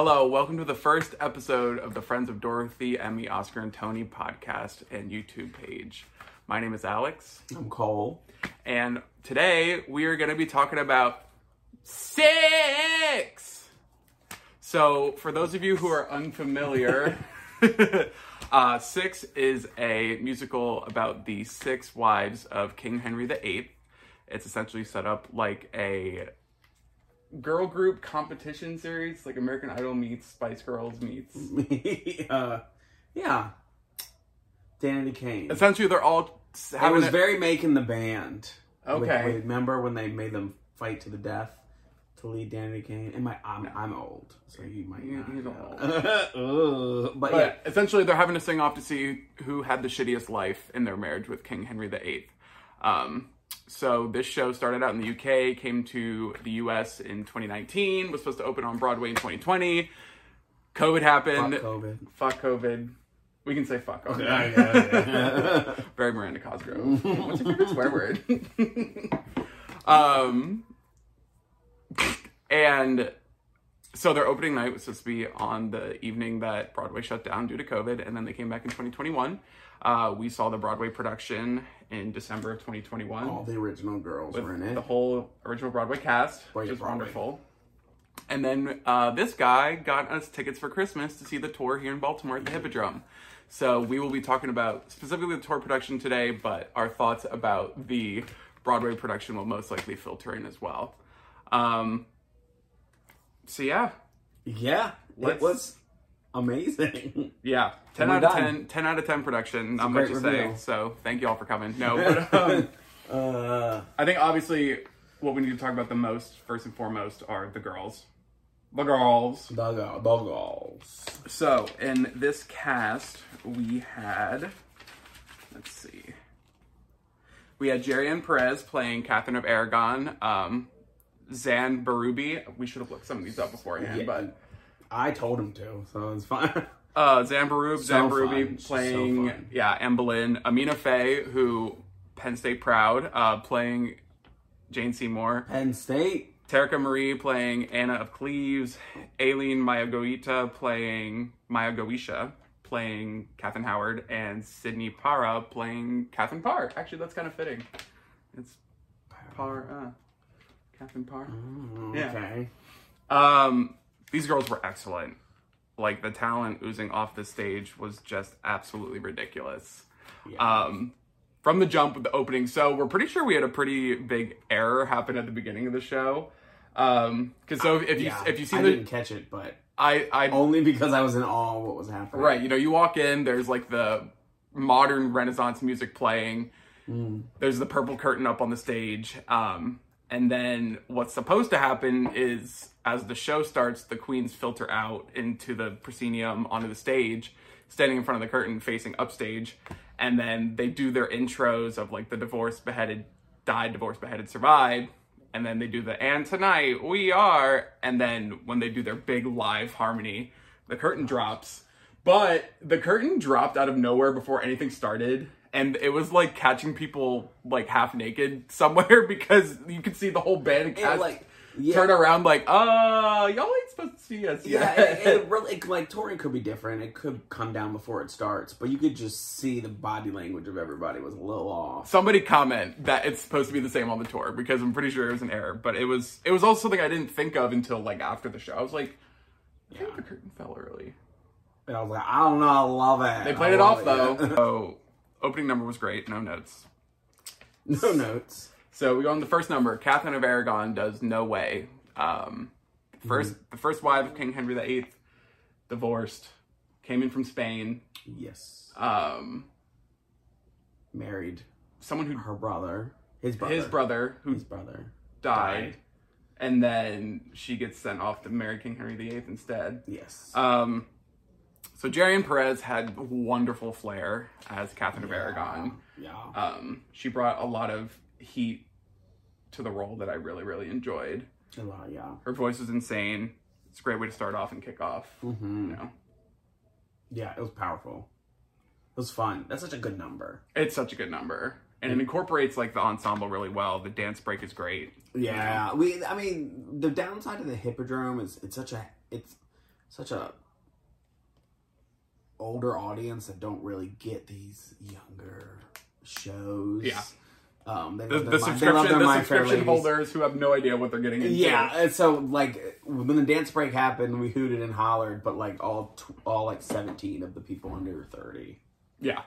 Hello, welcome to the first episode of the Friends of Dorothy, Emmy, Oscar, and Tony podcast and YouTube page. My name is Alex, I'm Cole. and today we are going to be talking about six. So, for those of you who are unfamiliar, uh, Six is a musical about the six wives of King Henry VIII. It's essentially set up like a girl group competition series, like American Idol meets Spice Girls meets. uh, yeah. Danity Kane. Essentially, they're all s- It was a- very making the band. Okay. Wait, wait, remember when they made them fight to the death to lead Danity Kane? And my, I'm, I'm old, so you might You- not you know. Ugh. but, But yeah. essentially, they're having to sing off to see who had the shittiest life in their marriage with King Henry VIII. Um, so this show started out in the UK, came to the US in 2019, was supposed to open on Broadway in 2020. COVID happened. Fuck COVID. Fuck COVID. We can say fuck. Okay. Yeah, yeah, yeah. Very Miranda Cosgrove. What's your favorite swear word? um, and so their opening night was supposed to be on the evening that Broadway shut down due to COVID, and then they came back in 2021. Uh, we saw the Broadway production in December of 2021 All the original girls were in it. the whole original Broadway cast, which is Broadway. wonderful. And then uh, this guy got us tickets for Christmas to see the tour here in Baltimore at the Hippodrome. So we will be talking about specifically the tour production today, but our thoughts about the Broadway production will most likely filter in as well. Um, so yeah, yeah. Let's- It was amazing. yeah, ten we're out of done. 10, 10 out of ten production. Not a much great to say. So thank you all for coming. No, but um, uh, I think obviously what we need to talk about the most, first and foremost, are the girls. The girls. the, the girls. So in this cast, we had, let's see, we had Gerianne Perez playing Catherine of Aragon. Um, Zan Berube. We should have looked some of these up beforehand, Yeah. but I told him to, so it's fine. uh, Zan Berube, So Berube fun. So playing, yeah, Boleyn. Amina Faye, who Penn State proud, uh, playing Jane Seymour. Penn State. Terica Marie playing Anna of Cleves, Aline Mayagoitia playing Maya Goisha, playing Catherine Howard, and Sydney Parra playing Catherine Parr. Actually, that's kind of fitting. It's Parr, uh, Catherine Parr. Oh, Yeah. Okay. Um, these girls were excellent. Like the talent oozing off the stage was just absolutely ridiculous. Yeah. Um, from the jump with the opening, so we're pretty sure we had a pretty big error happen at the beginning of the show. Um, because so if you yeah. if you see the I the didn't catch it, but I I only because I was in awe of what was happening. right, you know, you walk in, there's like the modern Renaissance music playing. Mm. There's the purple curtain up on the stage. Um, and then what's supposed to happen is as the show starts, the queens filter out into the proscenium onto the stage, standing in front of the curtain facing upstage. And then they do their intros of like the divorced, beheaded, died, divorced, beheaded, survived. And then they do the and tonight we are. And then when they do their big live harmony, the curtain drops. But the curtain dropped out of nowhere before anything started. And it was like catching people like half naked somewhere because you could see the whole band and cast like yeah, turn around like, uh, y'all ain't supposed to see us yeah. It, it really it, like touring could be different. It could come down before it starts, but you could just see the body language of everybody was a little off. Somebody comment that it's supposed to be the same on the tour because I'm pretty sure it was an error. But it was it was also something I didn't think of until like after the show. I was like, Yeah. the curtain fell early. And I was like, I don't know, I love it. They played it off though. yeah. So opening number was great, no notes. no notes. So we go on the first number. Catherine of Aragon does "No Way." Um, 1st the first wife of King Henry VIII, divorced, came in from Spain. Yes, Um, married someone who her brother, his brother, his brother who his brother died, died. and then she gets sent off to marry King Henry VIII instead. Yes. Um, so Gerianne Perez had wonderful flair as Catherine of Aragon. Yeah. Um, she brought a lot of heat to the role that I really, really enjoyed. A lot, yeah. Her voice was insane. It's a great way to start off and kick off. hmm You know, Yeah, it was powerful. It was fun. That's such a good number. it's such a good number, and it incorporates like the ensemble really well. The dance break is great. Yeah, we. I mean, the downside of the Hippodrome is it's such a it's such a older audience that don't really get these younger shows. Yeah. Um, they The, the their My- they subscription, their the subscription holders who have no idea what they're getting into. Yeah, and so like when the dance break happened, we hooted and hollered, but like all all like seventeen of the people under thirty. yeah.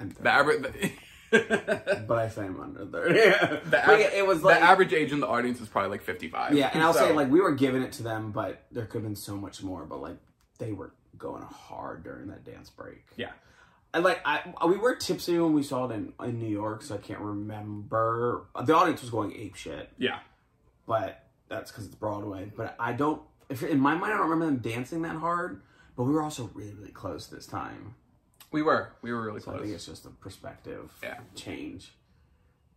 I'm The average, but I say I'm under thirty. Yeah. the aver- yeah, it was like the average age in the audience is probably like fifty-five. yeah, and I'll So, say like we were giving it to them, but there could have been so much more. But like they were going hard during that dance break. yeah, And like I, we were tipsy when we saw it in, in New York, so I can't remember. The audience was going ape shit, yeah, but that's because it's Broadway. But I don't. If in my mind, I don't remember them dancing that hard. But we were also really, really close this time. we were, we were really So I think it's just a perspective Yeah. change.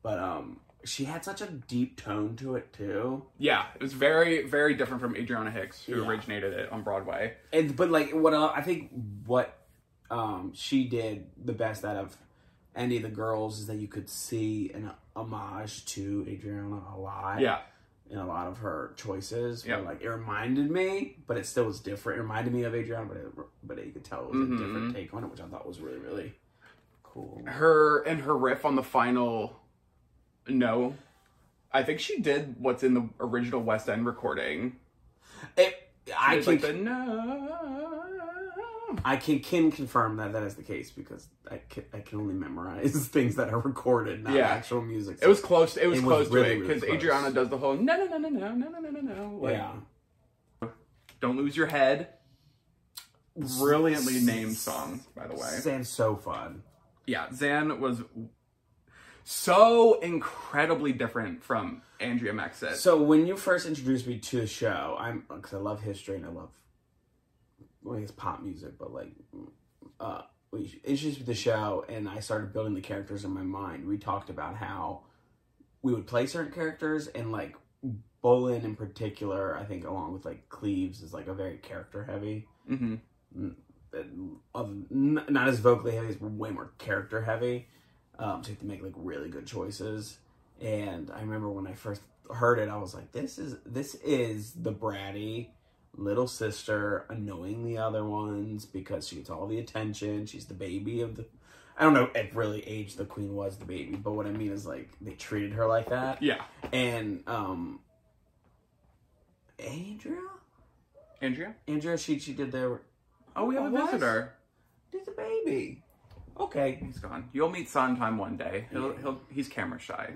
But um, she had such a deep tone to it too. Yeah, it was very, very different from Adrianna Hicks, who Yeah. originated it on Broadway. And but like what I I think what um she did the best out of any of the girls is that you could see an homage to Adrianna a lot. Yeah, In a lot of her choices, Yeah. like it reminded me, but it still was different. It reminded me of Adrianna, but it, but you could tell it was Mhm. a different take on it, which I thought was really really cool. her and her riff on the final no. I think she did what's in the original West End recording. It, I was can like the no. I can can confirm that that is the case because I can, I can only memorize things that are recorded, not Yeah. actual music. It was close. It was It was close really, to it because close. Adrianna does the whole no no no no no no no no no no. Like, yeah. Don't lose your head. Brilliantly named song, by the way. Sounds so fun. Yeah, Zan was so incredibly different from Andrea Macasaet. So when you first introduced me to the show, I'm because I love history and I love well, it's pop music, but like uh, you introduced me to the show and I started building the characters in my mind. We talked about how we would play certain characters and like Boleyn in particular. I think along with like Cleves is like a very character heavy. Mm hmm of not as vocally heavy, but way more character heavy. Um, so you have to make like really good choices. And I remember when I first heard it, I was like, "This is this is the bratty little sister annoying the other ones because she gets all the attention. She's the baby of the." I don't know at really age the queen was the baby, but what I mean is like they treated her like that. Yeah, And um, Andrea, Andrea. Andrea, she she did their Oh, we have a visitor. He's a baby. Okay. He's gone. You'll meet Sondheim one day. He'll, Yeah. he'll he's camera shy.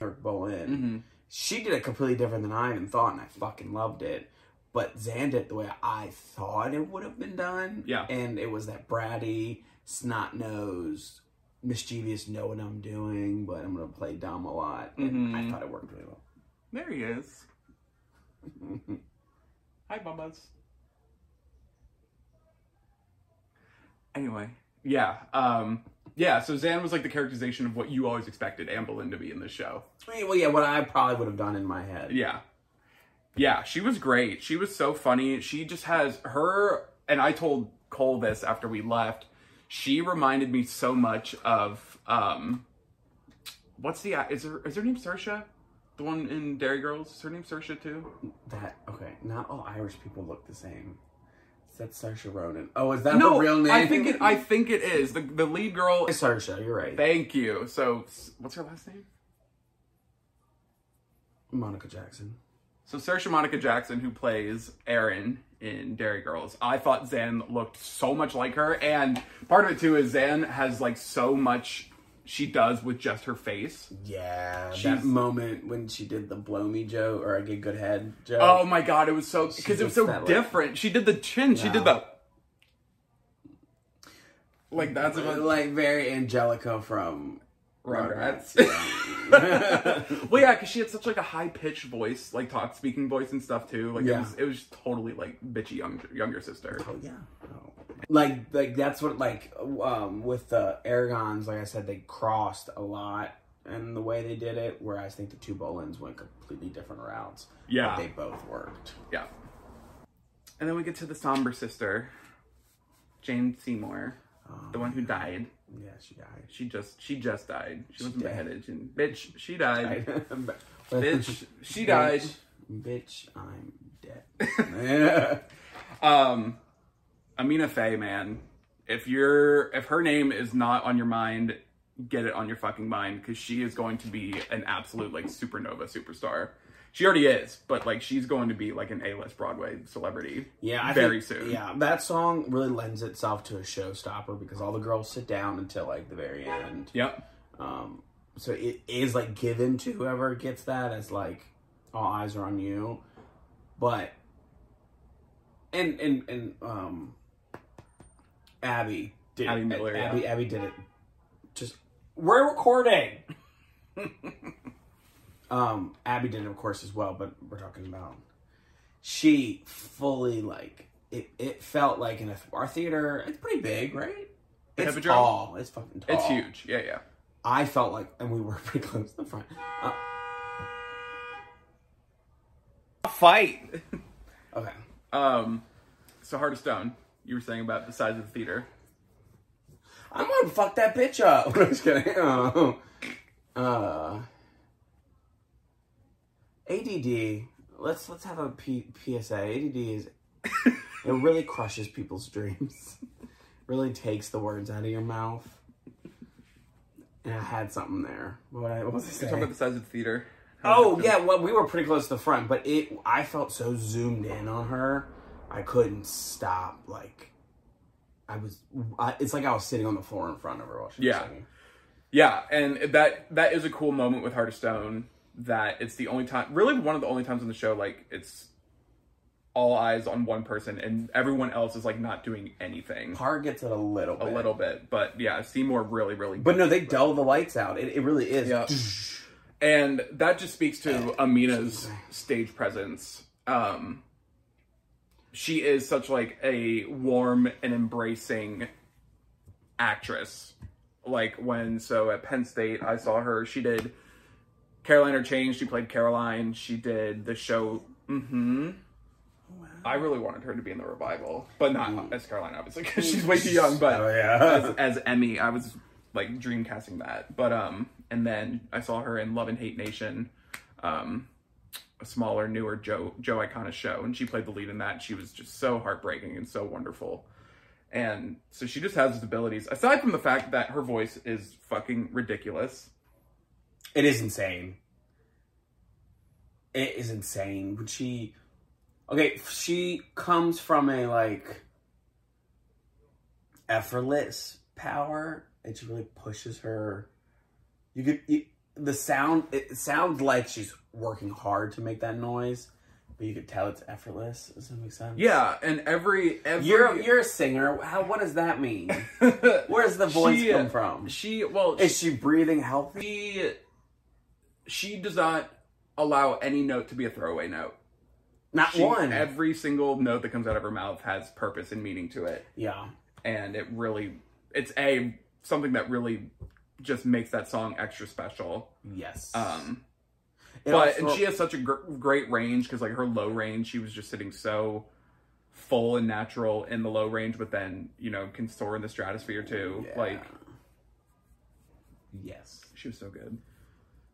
Eric Bowen. hmm She did it completely different than I even thought, and I fucking loved it. But Zan did it the way I thought it would have been done. Yeah. And it was that bratty, snot nosed, mischievous, know what I'm doing, but I'm going to play dumb a lot. And I Mhm. thought it worked really well. There he is. Hi, Bubba's. Anyway, yeah, um, yeah. So Zan was like the characterization of what you always expected Anne Boleyn to be in this show. well, yeah, what I probably would have done in my head. Yeah, yeah. She was great. She was so funny. She just has her. And I told Cole this after we left. She reminded me so much of um, what's the is her is her name Saoirse? The one in Derry Girls. Is her name Saoirse too? That, okay, not all Irish people look the same. Is that Saoirse Ronan? Oh, is that no, her real name? I think it. I think it is the the lead girl. It's Saoirse, you're right. Thank you. So, what's her last name? Monica Jackson. So, Saoirse Monica Jackson, who plays Erin in Derry Girls. I thought Zan looked so much like her, and part of it too is Zan has like so much she does with just her face. Yeah, She's- that moment when she did the blow me joke or I get good head joke. Oh my god, it was so because it was so like- different. She did the chin. She did the like that's like, about like very Angelica from Rugrats. Yeah. well, yeah, because she had such like a high pitched voice, like talk speaking voice and stuff too. Like it was, it was totally like bitchy younger younger sister. oh yeah. Oh. Like like that's what like um with the Aragons, like I said, they crossed a lot and the way they did it, whereas I think the two Boleyns went completely different routes. Yeah. But they both worked. Yeah. And then we get to the somber sister, Jane Seymour, the one who died. Yeah, she died. She just she just died. She wasn't dead. beheaded. She, bitch, she died. Bitch, bitch, she died. Bitch, I'm dead. yeah. Um, Amina Faye, man, if you're if her name is not on your mind, get it on your fucking mind because she is going to be an absolute like supernova superstar. She already is, but like she's going to be like an A-list Broadway celebrity. Yeah, I very think- soon. Yeah, that song really lends itself to a showstopper because all the girls sit down until like the very end. Yep. Um, so it is like given to whoever gets that as like all eyes are on you, but and and and um, Abby did Abby Mueller, yeah. Abby Abby did it. Just we're recording. um, Abby did it of course as well, but we're talking about she fully like it. It felt like in a, our theater. It's pretty big, right? It's tall. It's fucking tall. It's huge. Yeah, yeah. I felt like, and we were pretty close to the front. Uh, Fight. okay. Um, so Heart of Stone, you were saying about the size of the theater. I'm gonna fuck that bitch up. I'm just kidding. Uh, uh, ADD. Let's let's have a P- PSA. ADD is it really crushes people's dreams. really takes the words out of your mouth. And I had something there. What, I, what was I saying? talking about the size of the theater. Oh yeah, well we were pretty close to the front, but it I felt so zoomed in on her, I couldn't stop. Like I was, I, it's like I was sitting on the floor in front of her while she was Yeah. singing. Yeah, and that that is a cool moment with Heart of Stone. That it's the only time, really one of the only times in the show, like it's all eyes on one person, and everyone else is like not doing anything. Parr gets it a little A bit, little bit, but yeah, Seymour really, really. but no, they dull the lights out. It, it really is. Yeah. and that just speaks to Amina's stage presence. Um, she is such like a warm and embracing actress. Like when so at Penn State, I saw her. She did Caroline or Change. She played Caroline. She did the show. Mm-hmm. I really wanted her to be in the revival, but not as Caroline, obviously, because she's way too young. But Oh, yeah. as, as Emmy, I was like dreamcasting that. But um, and then I saw her in Love in Hate Nation, um, a smaller, newer Joe Joe Iconis show, and she played the lead in that. She was just so heartbreaking and so wonderful. And so she just has abilities. Aside from the fact that her voice is fucking ridiculous. It is insane. It is insane. But she, okay, she comes from a like effortless power. and she really pushes her. You could you, the sound. It sounds like she's working hard to make that noise, but you could tell it's effortless. Does that make sense? Yeah, and every every You're you're a singer. How what does that mean? Where's the voice She- come from? she well Is she breathing healthy? she she does not allow any note to be a throwaway note. Not She- one. Every single note that comes out of her mouth has purpose and meaning to it, yeah. and it really it's a something that really just makes that song extra special. Yes. Um, It but also- and she has such a gr- great range because like her low range, she was just sitting so full and natural in the low range, but then you know can soar in the stratosphere too. Yeah. Like yes. she was so good.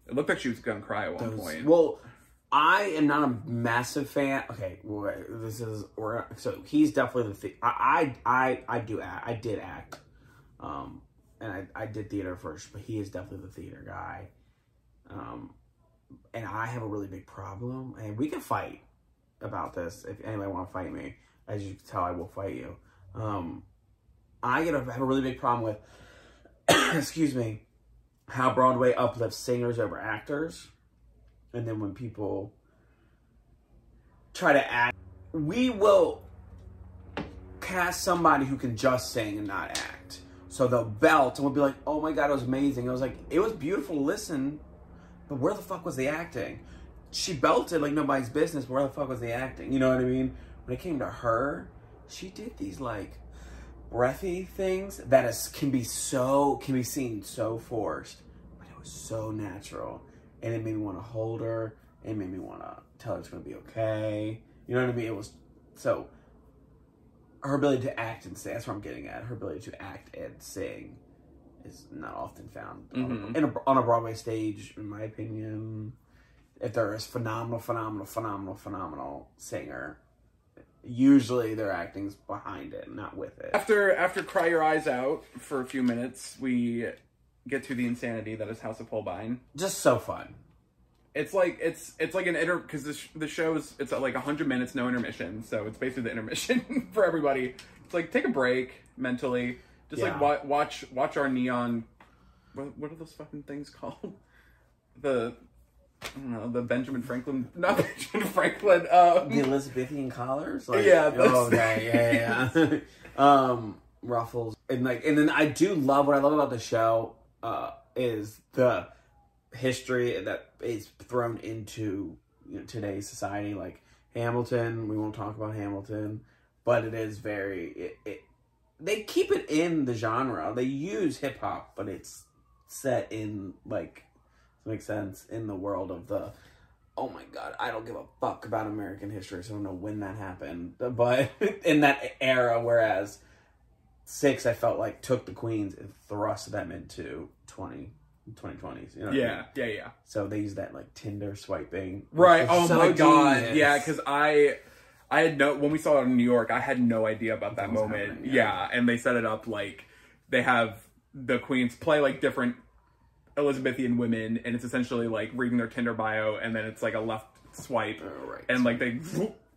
It looked like she was gonna cry at one Those- point. Well, I am not a massive fan. Okay, well, this is we're, so he's definitely the. I, I I I do act. I did act, um, and I I did theater first, but he is definitely the theater guy. Um, and I have a really big problem, and we can fight about this if anybody want to fight me. As you can tell, I will fight you. Um, I get a, have a really big problem with. excuse me how Broadway uplifts singers over actors. And then when people try to act, we will cast somebody who can just sing and not act. So they'll belt and we'll be like, oh my God, it was amazing. It was like, it was beautiful to listen, but where the fuck was the acting? She belted like nobody's business, but where the fuck was the acting? You know what I mean? When it came to her, she did these like breathy things that is can be so can be seen so forced, but it was so natural, and it made me want to hold her. It made me want to tell her it's gonna be okay. You know what I mean? It was so her ability to act and sing. That's what I'm getting at. Her ability to act and sing is not often found on, Mhm. in a, on a Broadway stage, in my opinion. If there is phenomenal, phenomenal, phenomenal, phenomenal singer, usually their acting's behind it, not with it. After after cry your eyes out for a few minutes, we get to the insanity that is Haus of Holbein. Just so fun. It's like it's it's like an inter because the, sh- the show's it's like hundred minutes no intermission, so it's basically the intermission for everybody. It's like take a break mentally, just like wa- watch watch our neon. What, what are those fucking things called? The I don't know the Benjamin Franklin, not Benjamin Franklin. Um, The Elizabethan collars, like, Yeah, oh, okay, yeah, yeah. um, ruffles, and like, and then I do love what I love about the show uh, is the history that is thrown into you know, today's society. Like Hamilton, we won't talk about Hamilton, but it is very it. it they keep it in the genre. They use hip hop, but it's set in like makes sense in the world of the oh my god, I don't give a fuck about American history, so I don't know when that happened. But in that era, whereas six, I felt like took the Queens and thrust them into 20, 2020s. You know what I mean? yeah, yeah, yeah. So they use that like Tinder swiping. Right. Oh so my god. Yeah, because I I had no when we saw it in New York, I had no idea about that moment. yeah. yeah. and they set it up like they have the queens play like different Elizabethan women, and it's essentially like reading their Tinder bio, and then it's like a left swipe, Oh, right. and like they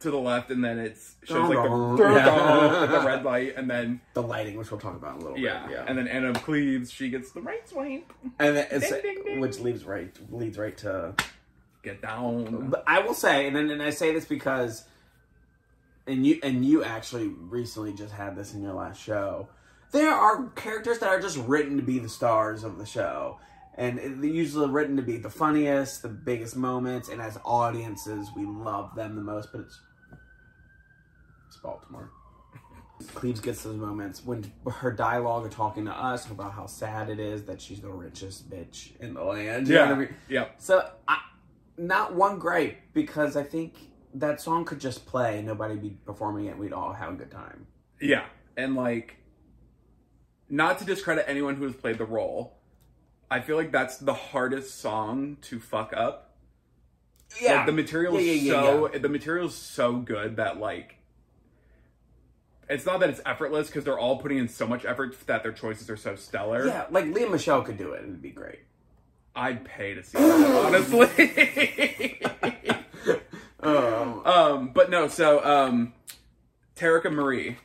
to the left, and then it's shows like the. Yeah. the red light, and then the lighting, which we'll talk about in a little yeah, bit. Yeah, and then Anna of Cleves, she gets the right swipe, and then it's, Ding, ding, ding. which leads right leads right to get down. But I will say, and then and I say this because, and you and you actually recently just had this in your last show. There are characters that are just written to be the stars of the show, and they're usually written to be the funniest, the biggest moments, and as audiences, we love them the most. But it's Baltimore. Cleves gets those moments when her dialogue of talking to us about how sad it is that she's the richest bitch in the land. You what I mean? yeah. So, I, not one gripe because I think that song could just play and nobody be performing it. We'd all have a good time. Yeah, and like, not to discredit anyone who has played the role, I feel like that's the hardest song to fuck up. Like, the material is Yeah, yeah, yeah, so the material's so good that like, it's not that it's effortless because they're all putting in so much effort that their choices are so stellar. Yeah, like Lea Michele could do it. It'd be great. I'd pay to see that, honestly. Um, um, but no, so um, Terica Marie.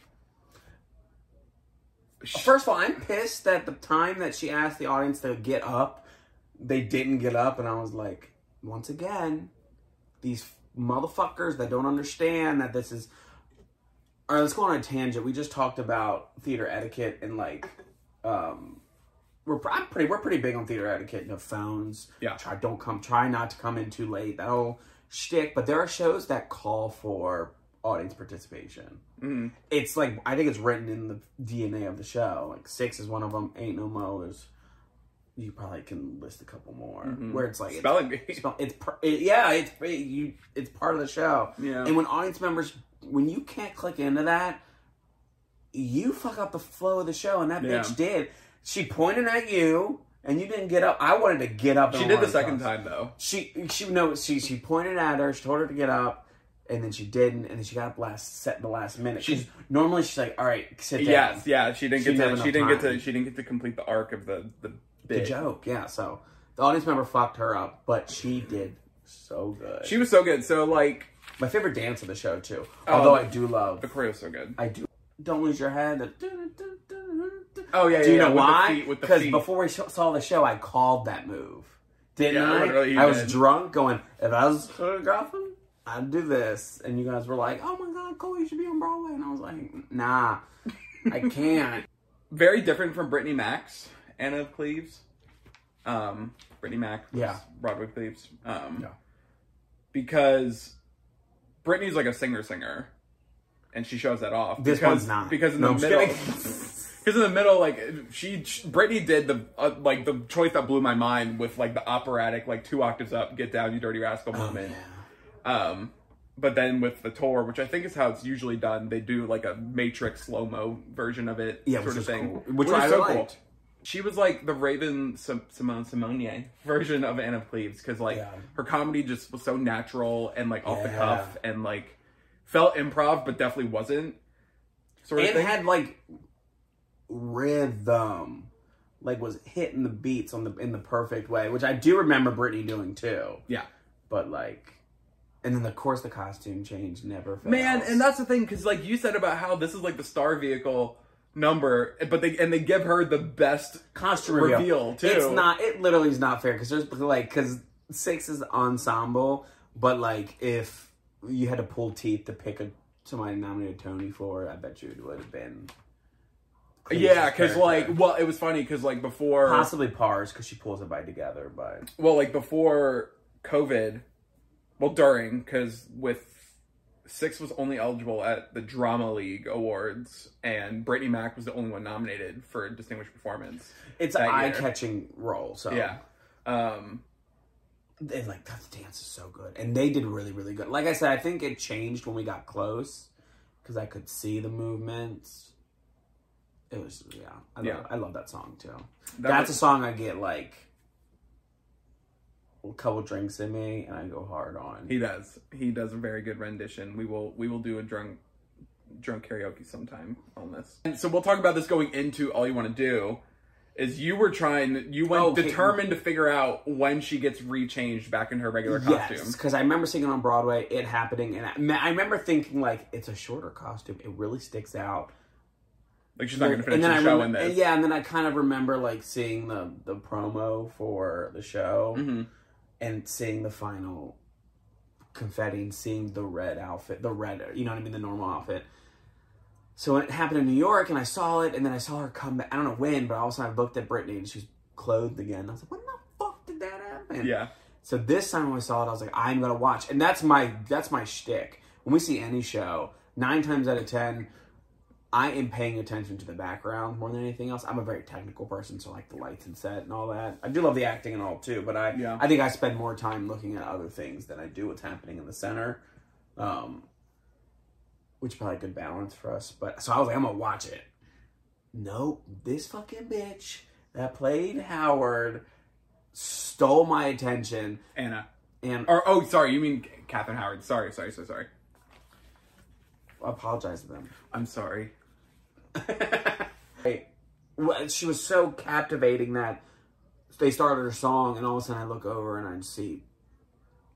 first of all, I'm pissed that the time that she asked the audience to get up, they didn't get up, and I was like, once again, these motherfuckers that don't understand that this is. All right, let's go on a tangent. We just talked about theater etiquette and like, um, we're I'm pretty we're pretty big on theater etiquette. No phones. Yeah. Try don't come. Try not to come in too late. That whole shtick. But there are shows that call for audience participation. Mhm. It's like I think it's written in the DNA of the show. Like Six is one of them. Ain't no mo. There's you probably can list a couple more where it's like it's- Spelling bee. it's, it's it- yeah, it's it, you. It's part of the show. Yeah. And when audience members, when you can't click into that, you fuck up the flow of the show, and that Yeah. bitch did. She pointed at you, and you didn't get up. I wanted to get up. She did the second time though. She she no she she pointed at her. She told her to get up, and then she didn't, and then she got up last set in the last minute. She's normally she's like, all right, sit down. Yes, yeah, she didn't She get didn't to. She didn't enough get to. She didn't get to complete the arc of the the The joke, yeah. So the audience member fucked her up, but she did so good. She was so good. So like My favorite dance of the show too. Oh. Although I do love, the choreo's so good. I do. Don't lose your head. Oh yeah, do you yeah, know with the why? feet- with the Because before we sh- saw the show, I called that move. Didn't Yeah, I? I was did. drunk, going. If I was choreographing, I'd do this. And you guys were like, "Oh my god, Cole, you should be on Broadway." And I was like, "Nah, I can't." Very different from Brittney Mack, Anna of Cleves. Um, Brittney Mack, was Yeah. Broadway Cleves. Um, Yeah. because Brittney's like a singer singer, and she shows that off. This because, one's not. because in No, the middle. Because in the middle, like she, Brittany did the uh, like the choice that blew my mind with like the operatic, like two octaves up, get down, you dirty rascal Oh, moment. Um, but then with the tour, which I think is how it's usually done, they do like a Matrix slow mo version of it, Yeah, sort which of is thing, cool. Which I liked. She was like the Raven Sim- Simone Simonier version of Anne of Cleves because like Yeah. her comedy just was so natural and like off the cuff and like felt improv, but definitely wasn't. Sort of it thing. had like rhythm, like was hitting the beats on the in the perfect way, which I do remember Brittney doing too. yeah. But like, and then of course the costume change never fails. Man, and that's the thing, because like you said about how this is like the star vehicle number, but they and they give her the best costume reveal, reveal, too. It's not. It literally is not fair because there's like because six is ensemble, but like if you had to pull teeth to pick a somebody nominated Tony for, I bet you it would have been. Yeah, because like, well, it was funny because like before, possibly Pars because she pulls it by together, but well, like before COVID, well, during because with Six was only eligible at the Drama League Awards, and Brittney Mack was the only one nominated for Distinguished Performance. it's an eye catching role. So Yeah, um, and like that dance is so good, and they did really really good. Like I said, I think it changed when we got close because I could see the movements. It was yeah, I Yeah. love, I love that song too. that That's was- a song I get like a couple drinks in me, and I go hard on. He does. He does a very good rendition. We will we will do a drunk drunk karaoke sometime on this. And so we'll talk about this going into all you want to do. Is you were trying you went Okay. determined to figure out when she gets rechanged back in her regular costume. Yes, because I remember seeing it on Broadway, it happening, and I, I remember thinking like it's a shorter costume. It really sticks out. Like she's not going to finish and then the I show remem- in this. and yeah, and then I kind of remember like seeing the the promo for the show hmm and seeing the final confetti and seeing the red outfit, the red, you know what I mean, the normal outfit. So it happened in New York, and I saw it, and then I saw her come back. I don't know when, but all of a sudden I looked at Brittney, and she's clothed again. I was like, when the fuck did that happen? Yeah. So this time when I saw it, I was like, I'm gonna watch, and that's my that's my shtick. When we see any show, nine times out of ten, I am paying attention to the background more than anything else. I'm a very technical person, so like the lights and set and all that. I do love the acting and all too, but I Yeah. I think I spend more time looking at other things than I do what's happening in the center. Um, which is probably a good balance for us. But so I was like, I'm gonna watch it. Nope, this fucking bitch that played Howard stole my attention Anna. and Or oh, sorry, you mean Catherine Howard. Sorry, sorry, so sorry. Apologize to them. I'm sorry. She was so captivating that they started her song, and all of a sudden I look over and I see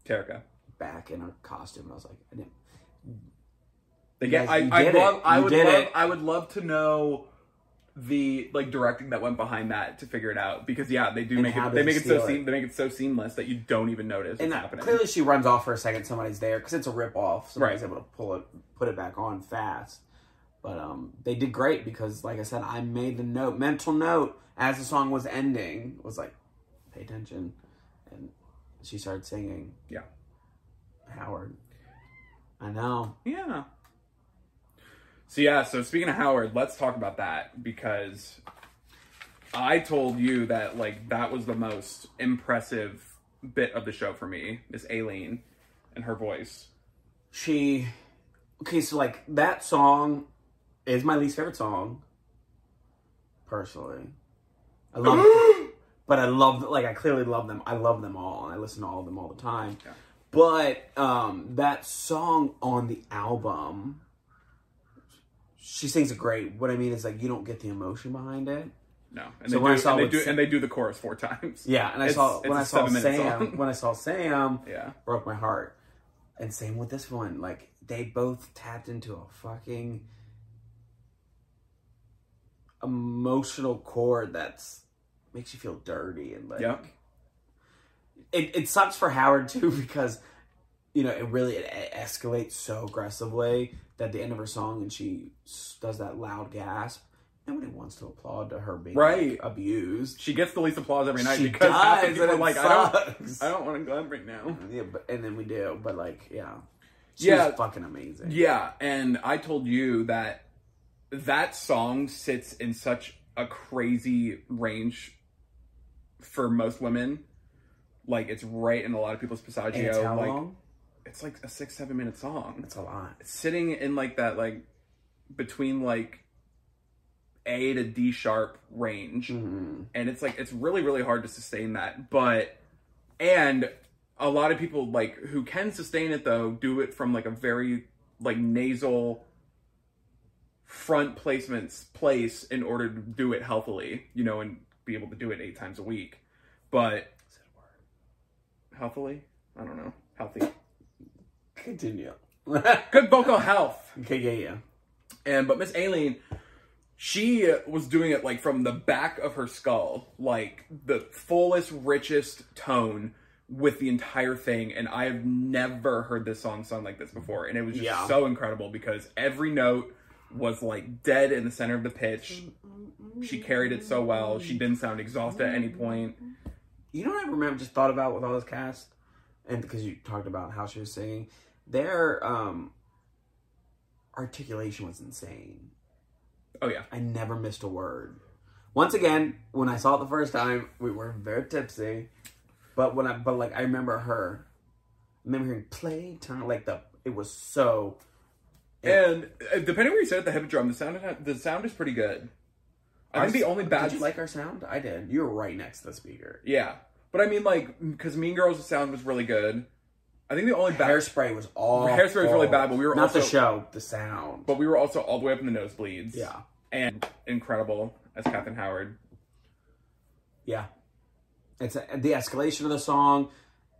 Terica. back in her costume. And I was like, I didn't. They You get. guys- I, I love. I would love. it. I would love to know the like directing that went behind that to figure it out because yeah, they do And make it. They make it so seam. They make it so seamless that you don't even notice what's And uh, happening. clearly, she runs off for a second. Somebody's there because it's a rip off. Somebody's Right. able to pull it, put it back on fast. But um, they did great because, like I said, I made the note, mental note as the song was ending. Was like, pay attention, and she started singing. Yeah. Howard. I know. Yeah. So yeah, so speaking of Howard, let's talk about that because I told you that like that was the most impressive bit of the show for me, is Aline and her voice. she okay so like that song is my least favorite song personally i love but i love like i clearly love them i love them all and i listen to all of them all the time Yeah. but um that song on the album she sings it great what i mean is like you don't get the emotion behind it No, and So they when I do, saw and they do, and they do the chorus four times. yeah and i It's- saw it's when I saw sam song. when i saw sam Yeah, broke my heart. And same with this one. Like they both tapped into a fucking emotional chord that's makes you feel dirty and like Yep. it, it sucks for Howard too because you know it really it escalates so aggressively that the end of her song and she does that loud gasp nobody wants to applaud to her being Right. like, abused she gets the least applause every night she because does people are it like, I don't. I don't want to go up right now. yeah but and then we do but like yeah she Yeah. fucking amazing Yeah, and I told you that that song sits in such a crazy range for most women. Like it's right in a lot of people's and it's passaggio. how like long it's like a six seven minute song. That's a lot. It's sitting in like that like between like A to D sharp range Mm-hmm. and it's like it's really really hard to sustain that but and a lot of people like who can sustain it though do it from like a very like nasal front placements place in order to do it healthily, you know, and be able to do it eight times a week. But healthily, I don't know, healthy, Continue. good vocal health. okay, yeah, yeah. And but Miss Aline, she was doing it like from the back of her skull, like the fullest, richest tone with the entire thing. And I have never heard this song sung like this before, and it was just Yeah. so incredible because every note was like dead in the center of the pitch. She carried it so well. She didn't sound exhausted at any point. You know what I remember just thought about with all this cast? And because you talked about how she was singing, their um articulation was insane. Oh yeah, I never missed a word. Once again, when I saw it the first time, we were very tipsy. But when I but like I remember her I remember hearing playtime like the it was so and uh, depending where you sit at the Hippodrome, the sound the sound is pretty good. I think the only bad Did you like our sound? I did. You were right next to the speaker. Yeah, but I mean, like, because Mean Girls' sound was really good. I think the only bad, Hairspray was all Hairspray was really bad, but we were also. not the show, the sound. but we were also all the way up in the nosebleeds. yeah, and incredible as Catherine Howard. yeah. It's a, the escalation of the song,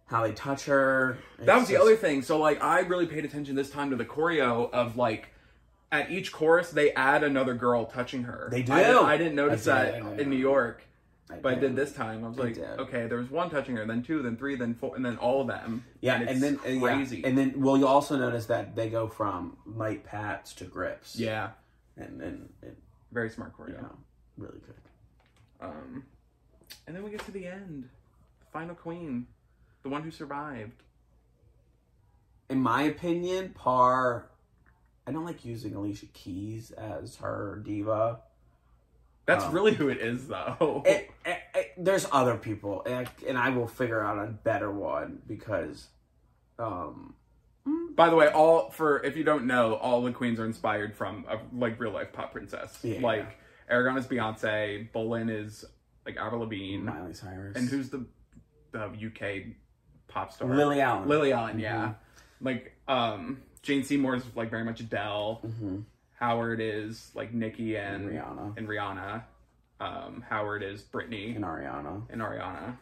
how they touch her. That was the just- other thing. So like, I really paid attention this time to the choreo of like. At each chorus, they add another girl touching her. They do. I, did, I didn't notice I that I in New York, I but I did. this time. I was I like, did. okay, there was one touching her, then two, then three, then four, and then all of them. Yeah, it's and then and yeah, crazy. and then well, you'll also notice that they go from light pats to grips. yeah, and then very smart choreo. you know, really good. Um, and then we get to the end, the final queen, the one who survived. In my opinion, Parr. I don't like using Alicia Keys as her diva. That's Um, really who it is, though. It, it, it- there's other people, and I, and I will figure out a better one because, um, By the way, all for if you don't know, all the queens are inspired from a like real life pop princess. Yeah. Like Aragon is Beyonce, Boleyn is like Avril Lavigne, Miley Cyrus and who's the the UK pop star? Lily Allen. Lily Allen, yeah. Like um, Jane Seymour is like very much Adele. Mhm. Howard is like Nicki and And Rihanna. and Rihanna. Um, Howard is Britney and Ariana. and Ariana.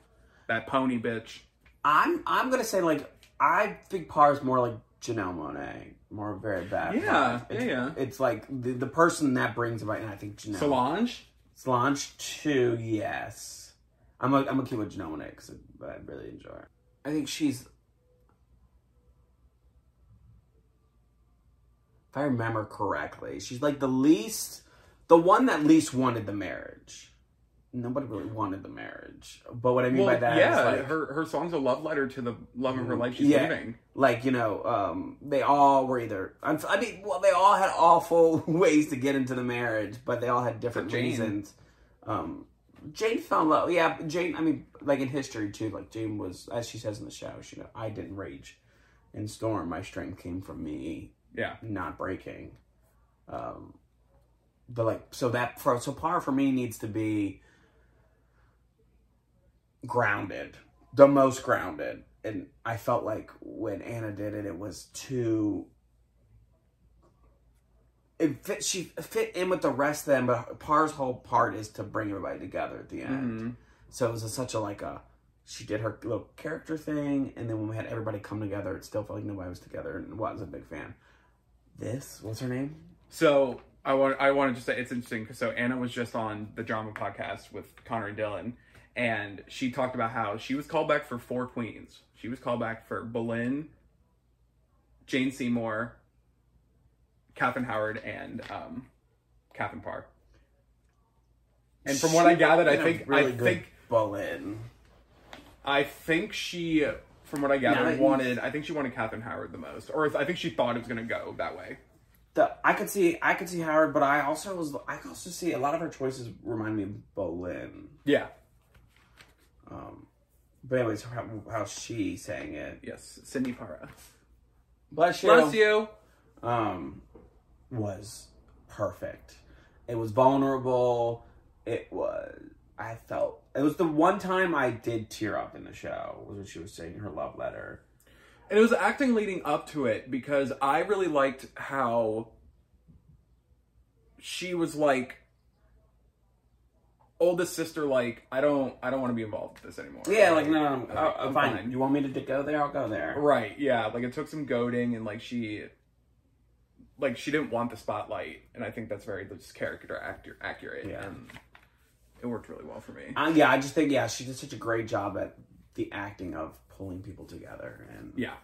That pony bitch. I'm I'm gonna say like I think Parr's more like Janelle Monáe, more very bad. Yeah, vibe. yeah, it's, yeah. It's like the the person that brings about, and I think Janelle. Solange. Solange too, yes. I'm a, I'm gonna keep with Janelle Monáe because I, I really enjoy her. I think she's. If I remember correctly, she's like the least, the one that least wanted the marriage. Nobody really wanted the marriage, but what I mean by Well, that is yeah, like, her her song's a love letter to the love of her life she's Yeah. living. like you know um they all were either i mean well they all had awful ways to get into the marriage but they all had different reasons um jane fell in love yeah jane i mean like in history too like jane was as she says in the show she know i didn't rage and storm my strength came from me Yeah. not breaking um but like so that for so Parr for me needs to be grounded the most grounded and i felt like when anna did it it was too it fit she fit in with the rest of them but Parr's whole part is to bring everybody together at the end Mhm. so it was a, such a like a she did her little character thing and then when we had everybody come together it still felt like nobody was together and was a big fan this what's her name So I want I wanted to just say it's interesting because so Anna was just on the drama podcast with Connor and Dylan, and she talked about how she was called back for four queens. She was called back for Boleyn, Jane Seymour, Catherine Howard, and um, Catherine Parr. And from what I gathered, I think really I think Boleyn. I think she, from what I gathered, wanted. I think she wanted Catherine Howard the most, or I think she thought it was going to go that way. The, I could see I could see Howard, but I also was I could also see a lot of her choices remind me of Boleyn. Yeah. Um, but anyways, how, how she sang it. Yes. Cindy Para. Bless you. Bless you. um, was perfect. It was vulnerable. It was. I felt it was the one time I did tear up in the show was when she was saying her love letter. And it was acting leading up to it because I really liked how she was like oldest sister like I don't I don't want to be involved with this anymore. Yeah, like no, no, no. Okay, Oh, I'm fine. fine. You want me to go there? I'll go there. Right, yeah. Like it took some goading and like she like she didn't want the spotlight and I think that's very just character actor accurate Yeah. and it worked really well for me. Uh, yeah, I just think yeah, she did such a great job at the acting of pulling people together, and Yeah.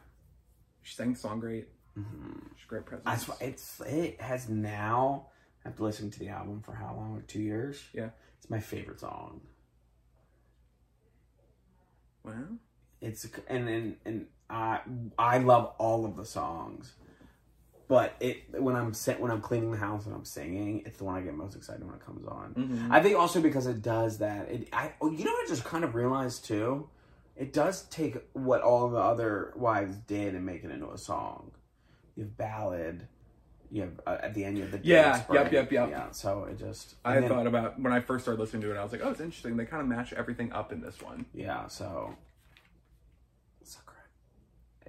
She sang the song great. She's a great presence. that's why it's it has now after listening to the album for how long? Like two years. Yeah. It's my favorite song. Well, It's and and and I I love all of the songs, but it when I'm sit when I'm cleaning the house and I'm singing, it's the one I get most excited when it comes on. Mhm. I think also because it does that. It I oh, you know what I just kind of realized too. It does take what all the other wives did and make it into a song. You have ballad. You have uh, at the end you have the Yeah, dance yep, yep, yep. Yeah, so it just I then- thought about when I first started listening to it, I was like, oh, it's interesting. They kind of match everything up in this one. Yeah, so.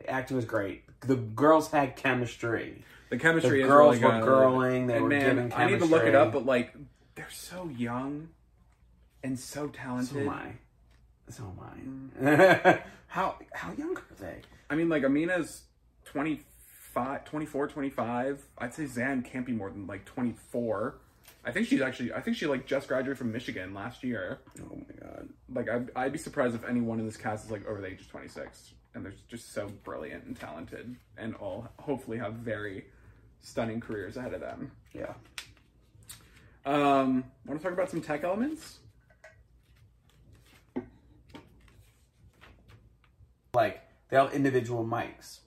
Acting was great. The girls had chemistry. The The chemistry is girls really were girling. They and were man, giving chemistry. I need to look it up, but like, they're so young and so so talented. am I. So am Mm. I. how how young are they? I mean, like, Amina's 25, 24, 25. I'd say Zan can't be more than like 24. I think she's actually, I think she like just graduated from Michigan last year. Oh my god. Like, I'd, I'd be surprised if anyone in this cast is like over the age of 26. And they're just so brilliant and talented and all hopefully have very stunning careers ahead of them. Yeah. Um, want to talk about some tech elements? Like they have individual mics.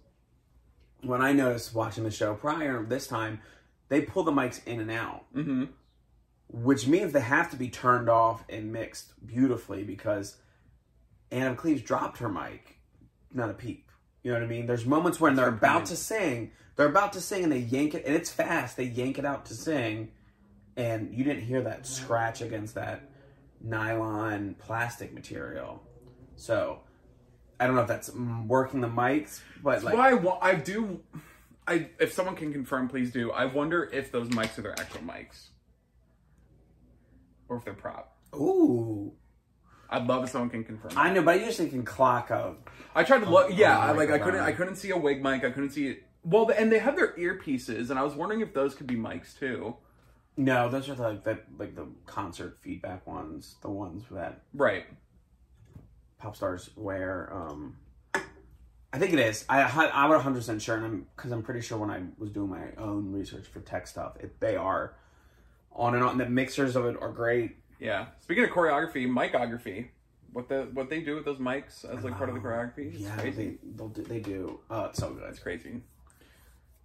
When I noticed watching the show prior this time, they pull the mics in and out. Mm-hmm. which means they have to be turned off and mixed beautifully because Anna Cleves dropped her mic, not a peep. You know what I mean? There's moments when they're about point. to sing, they're about to sing and they yank it, and it's fast. They yank it out to sing, and you didn't hear that scratch against that nylon plastic material. So I don't know if that's working the mics, but like well, I, I do. I if someone can confirm, please do. I wonder if those mics are their actual mics, or if they're prop. ooh, I'd love if someone can confirm. I that. know, but I usually can clock out. I tried to look. Yeah, oh, I, like I couldn't. I couldn't see a wig mic. I couldn't see. It. Well, and they have their earpieces, and I was wondering if those could be mics too. No, those are the, like the like the concert feedback ones, the ones that Right. pop stars wear. Um, I think it is. I I would 100 percent sure, and I'm because I'm pretty sure when I was doing my own research for tech stuff, it, they are on and on. The mixers of it are great. Yeah. Speaking of choreography, micography. What the what they do with those mics as like part of the choreography? It's yeah, crazy. they do, they do. Uh, it's so good. It's crazy.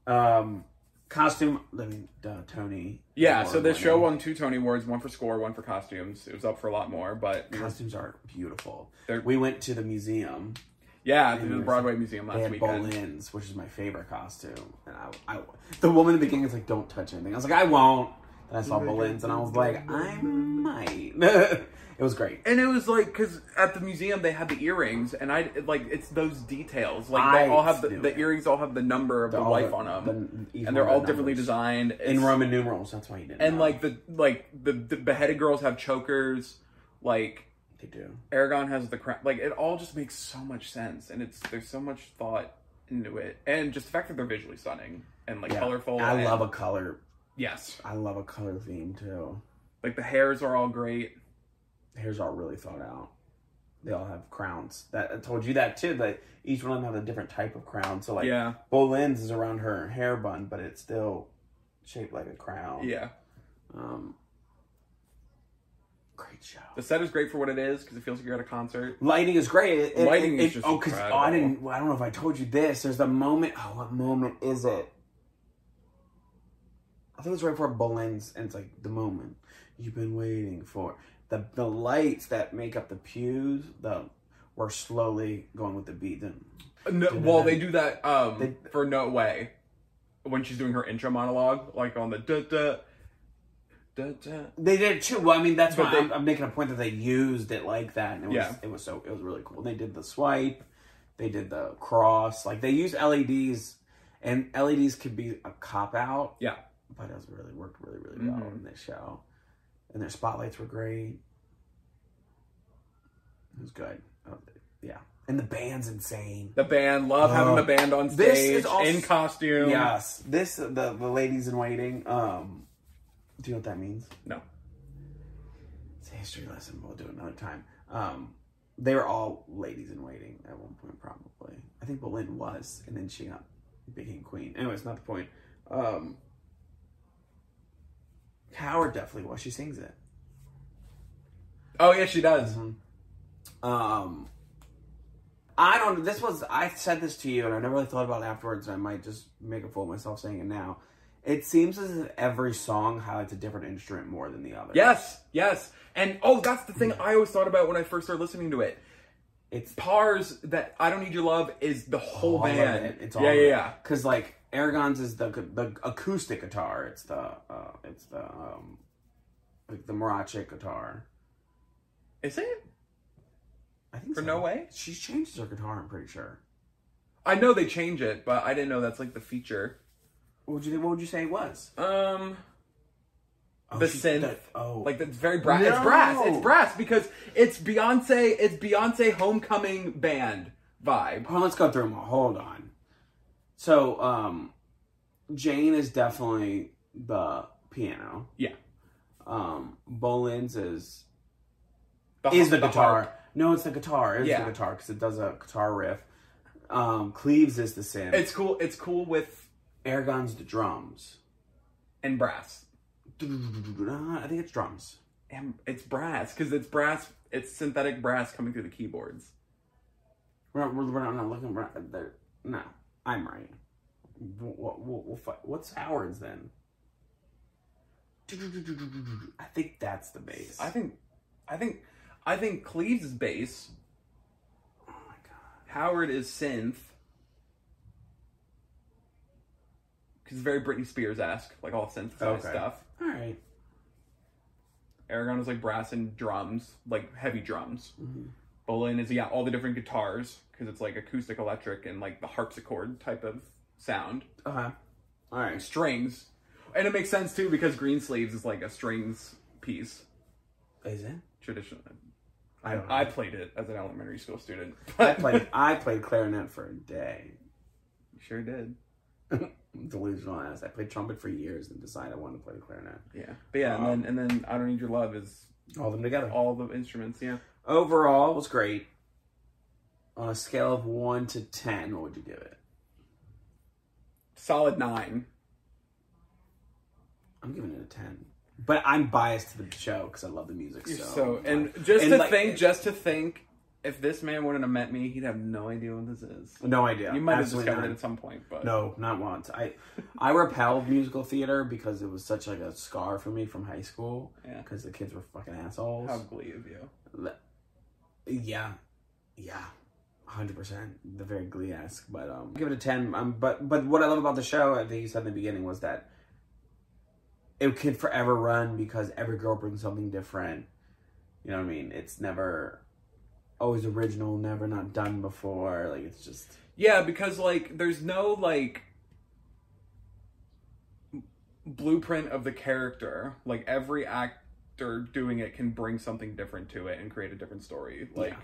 Um, costume. I mean, uh, Tony. Yeah, so this show won two Tony Awards, one for score, one for costumes. It was up for a lot more, but Costumes are beautiful. We went to the museum. yeah, the Broadway Museum They had weekend. Boleyns, which is my favorite costume. And I, I, the woman in the beginning is like, "Don't touch anything." I was like, "I won't." Then I saw Boleyns, and I was like, "I might." it was great. And it was like because at the museum they had the earrings, and I like it's those details. Like I they all have the, knew the earrings all have the number of the All wife the- on them, the- each and they're of all the differently numbers. designed. in It's- Roman numerals. That's why you didn't. and know. like the like the, the beheaded girls have chokers. Like they do. Aragon has the crown. Like it all just makes so much sense, and it's there's so much thought into it, and just the fact that they're visually stunning and like Yeah. colorful. I and- love a color. Yes, I love a color theme too. like the hairs are all great. The hairs are really thought out. They all have crowns. That I told you that too. That each one of them have a different type of crown. So like, yeah, Boleyn's is around her hair bun, but it's still shaped like a crown. yeah. Um, great show. The set is great for what it is because it feels like you're at a concert. Lighting is great. It, it- Lighting it- is just oh, 'cause- oh, because I didn't. well, I don't know if I told you this. There's the moment. Oh, what moment is it? I think it's right before Boleyn's, and it's like the moment you've been waiting for. The the lights that make up the pews, the we're slowly going with the beat. Then No, well, they do that um, They- for No Way when she's doing her intro monologue, like on the da da da da. they did it too. Well, I mean, that's But why they- I'm, I'm making a point that they used it like that, and it was Yeah. it was so it was really cool. They did the swipe. They did the cross. Like they use LEDs, and LEDs could be a cop out. Yeah. But it was really worked really really well Mhm. in this show, and their spotlights were great. It was good. Oh, yeah, and the band's insane. The band, love Oh. having the band on This stage is also- in costume. Yes, this the the ladies in waiting. Um, do you know what that means? No. It's a history lesson. We'll do it another time. Um, they were all ladies in waiting at one point, probably. I think Boleyn was, and then she got became queen. Anyways, not the point. Um, Howard definitely was. She sings it. Oh yeah, she does. Um, I don't. This was. I said this to you, and I never really thought about it afterwards. And I might just make a fool of myself saying it now. It seems as if every song highlights a different instrument more than the other. Yes, yes. And oh, that's the thing I always thought about when I first started listening to it. it's Parr's that I don't need your love is the whole band. it. It's all yeah, yeah, yeah. Because like Aragon's is the the acoustic guitar. It's the uh, it's the um, like the mariachi guitar. Is it? I think For so. No Way? She's changed her guitar. I'm pretty sure. I know they change it, but I didn't know that's like the feature. What would you What would you say it was? Um, Oh, The synth. oh, like that's very brass. It's brass. It's brass because it's Beyonce. It's Beyonce homecoming band vibe. Hold on, let's go through them all. Hold on. So, um, Jane is definitely the piano. Yeah. Um, Boleyn's is The, is the, the guitar. harp. No, it's the guitar. It's Yeah. the guitar because it does a guitar riff. Um, Cleves is the synth. It's cool. It's cool with Aragon's the drums. and brass. I think it's drums. And it's brass because it's brass. It's synthetic brass coming through the keyboards. We're not, we're not, we're not looking right there. No, I'm right. We'll, fight. What's Howard's then? I think that's the bass. I think, I think, I think Cleves is bass. oh my god. Howard is synth. Because it's very Britney Spears esque, like all synthesized Okay. stuff. All right. Aragon is like brass and drums, like heavy drums. Mhm. Boleyn is yeah, all the different guitars because it's like acoustic, electric, and like the harpsichord type of sound. Okay. All right. Strings, and it makes sense too because Greensleeves is like a strings piece. Is it? Traditionally, I I, don't. I played it as an elementary school student. I played. I played clarinet for a day. sure did. Delusional ass. I played trumpet for years and decided I wanted to play the clarinet. Yeah, but yeah, Um, and then and then I don't need your love is All them together. all the instruments. Yeah, Overall, it was great. On a scale of one to ten, what would you give it? Solid nine. I'm giving it a ten. But I'm biased to the show because I love the music. So, So, and just to like, think, just to think, if this man wouldn't have met me, he'd have no idea what this is. no idea. You might have discovered not. it at some point, but No, not once. I I repelled musical theater because it was such like a scar for me from high school. Yeah. Because the kids were fucking assholes. how glee of you. Yeah, yeah, hundred percent. The very Glee esque, but um, give it a ten. Um, but but what I love about the show, I think you said in the beginning, was that it could forever run because every girl brings something different. You know what I mean? It's never always original, never not done before. Like it's just Yeah, because like there's no like blueprint of the character. Like every actor doing it can bring something different to it and create a different story. Like yeah.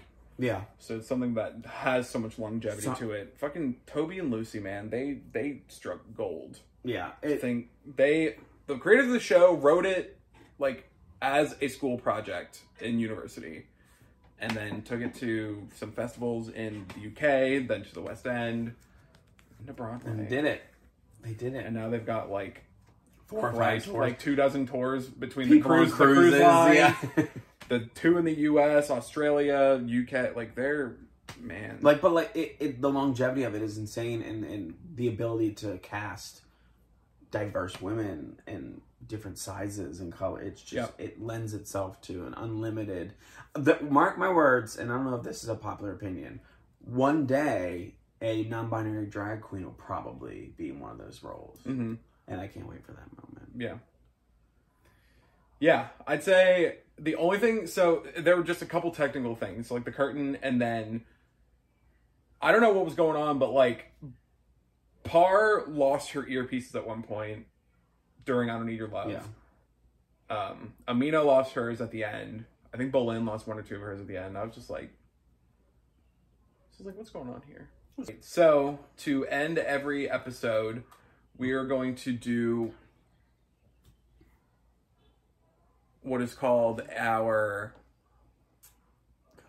So it's something that has so much longevity So- to it. Fucking Toby and Lucy, man, they they struck gold. Yeah, I think they the creators of the show wrote it like as a school project in university and then took it to some festivals in the UK, then to the West End, and to Broadway. and did it. They did it. And now they've got like Four or five Christ, tours. like two dozen tours between People the cruise, the cruise cruises, line, yeah. the two in the US, Australia, UK. Like they're man, like but like it, it the longevity of it is insane and and the ability to cast diverse women and different sizes and color it's just Yep. it lends itself to an unlimited the, mark my words and i don't know if this is a popular opinion one day a non-binary drag queen will probably be in one of those roles hmm and i can't wait for that moment Yeah. Yeah, I'd say the only thing so there were just a couple technical things like the curtain and then I don't know what was going on, but like Parr lost her earpieces at one point during I Don't Need Your Love. Yeah. Um, Amina lost hers at the end. I think Boleyn lost one or two of hers at the end. I was just like, just like, what's going on here? So to end every episode, we are going to do what is called our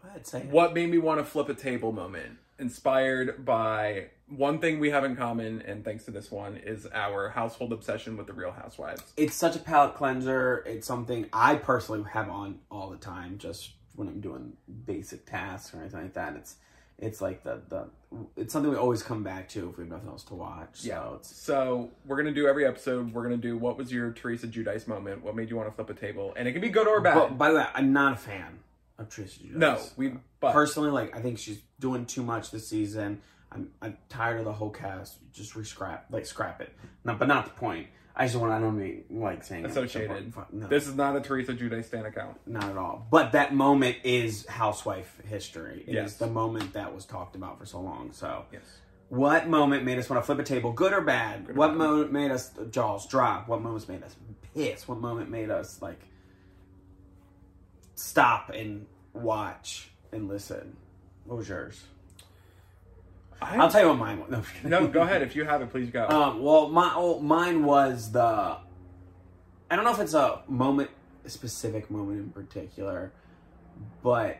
Go ahead, what made me want to flip a table moment inspired by one thing we have in common and thanks to this one is our household obsession with the real housewives It's such a palate cleanser. It's something I personally have on all the time, just when I'm doing basic tasks or anything like that. It's it's like the the it's something we always come back to if we have nothing else to watch. So it's so we're gonna do every episode we're gonna do what was your Teresa Giudice moment what made you want to flip a table and it can be good or bad But by the way, I'm not a fan of Teresa Giudice. no we but personally like I think she's doing too much this season. I'm I'm tired of the whole cast. Just re-scrap like scrap it. No, but not the point. I just want I don't mean like saying associated No, this is not a Teresa Giudice stan account not at all. But that moment is housewife history. It is Yes. the moment that was talked about for so long. So yes what moment made us want to flip a table, good or bad? Good what moment made us jaws drop? What moments made us piss? What moment made us like stop and watch and listen? What was yours? I, I'll tell you what mine was. No, no go ahead if you have it please go Um, well, my oh, mine was the. I don't know if it's a moment, a specific moment in particular, but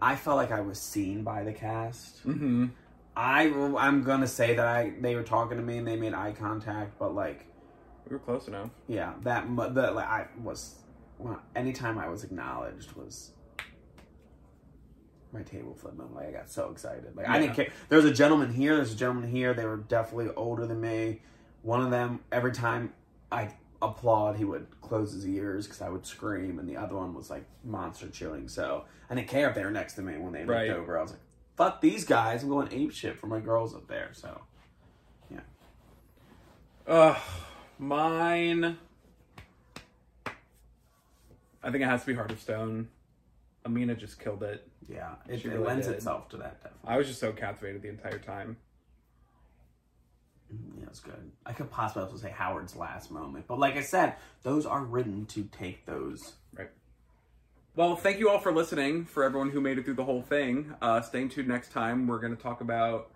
I felt like I was seen by the cast. hmm I I'm gonna say that I they were talking to me and they made eye contact, but like we were close enough yeah, that the like I was well, anytime I was acknowledged was my table flip moment. Like I got so excited. Like I didn't care. There was a gentleman here. There's a gentleman here. They were definitely older than me. One of them, every time I applaud, he would close his ears because I would scream, and the other one was like monster chewing. So I didn't care if they were next to me when they looked over. I was like, "Fuck these guys! I'm going ape shit for my girls up there." So yeah. Uh, mine. I think it has to be Heart of Stone. Amina just killed it. yeah, it, it really lends did. itself to that. Definitely. I was just so captivated the entire time. Yeah, it's good. I could possibly also say Howard's last moment, but like I said, those are written to take those. Right. Well, thank you all for listening. For everyone who made it through the whole thing, uh, stay tuned next time. We're going to talk about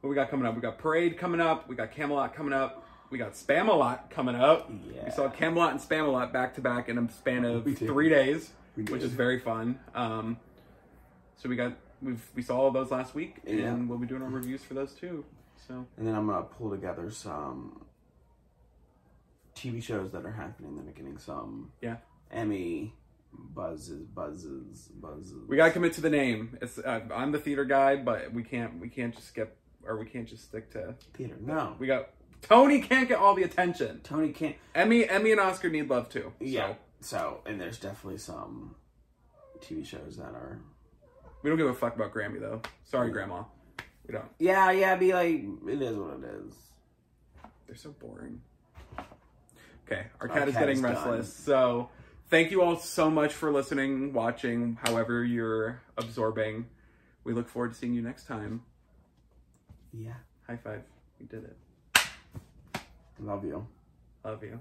what we got coming up. We got Parade coming up. We got Camelot coming up. We got Spamalot coming up. Yeah. We saw Camelot and Spamalot back to back in a span of three days, which is very fun. Um, so we got we've we saw all those last week, and Yeah. we'll be doing our reviews for those too. So And then I'm gonna pull together some TV shows that are happening are getting some Yeah. Emmy buzzes, buzzes, buzzes. we gotta commit to the name. It's uh, I'm the theater guy, but we can't we can't just skip or we can't just stick to. theater. No, We got Tony can't get all the attention. Tony can't. Emmy, Emmy, and Oscar need love too. Yeah. So and there's definitely some TV shows that are. we don't give a fuck about Grammy though. Sorry, Grandma. We don't. Yeah, yeah. Be like, it is what it is. They're so boring. Okay, our Our cat is cat getting is restless. So thank you all so much for listening, watching, however you're absorbing. We look forward to seeing you next time. Yeah. High five. We did it. Love you. Love you.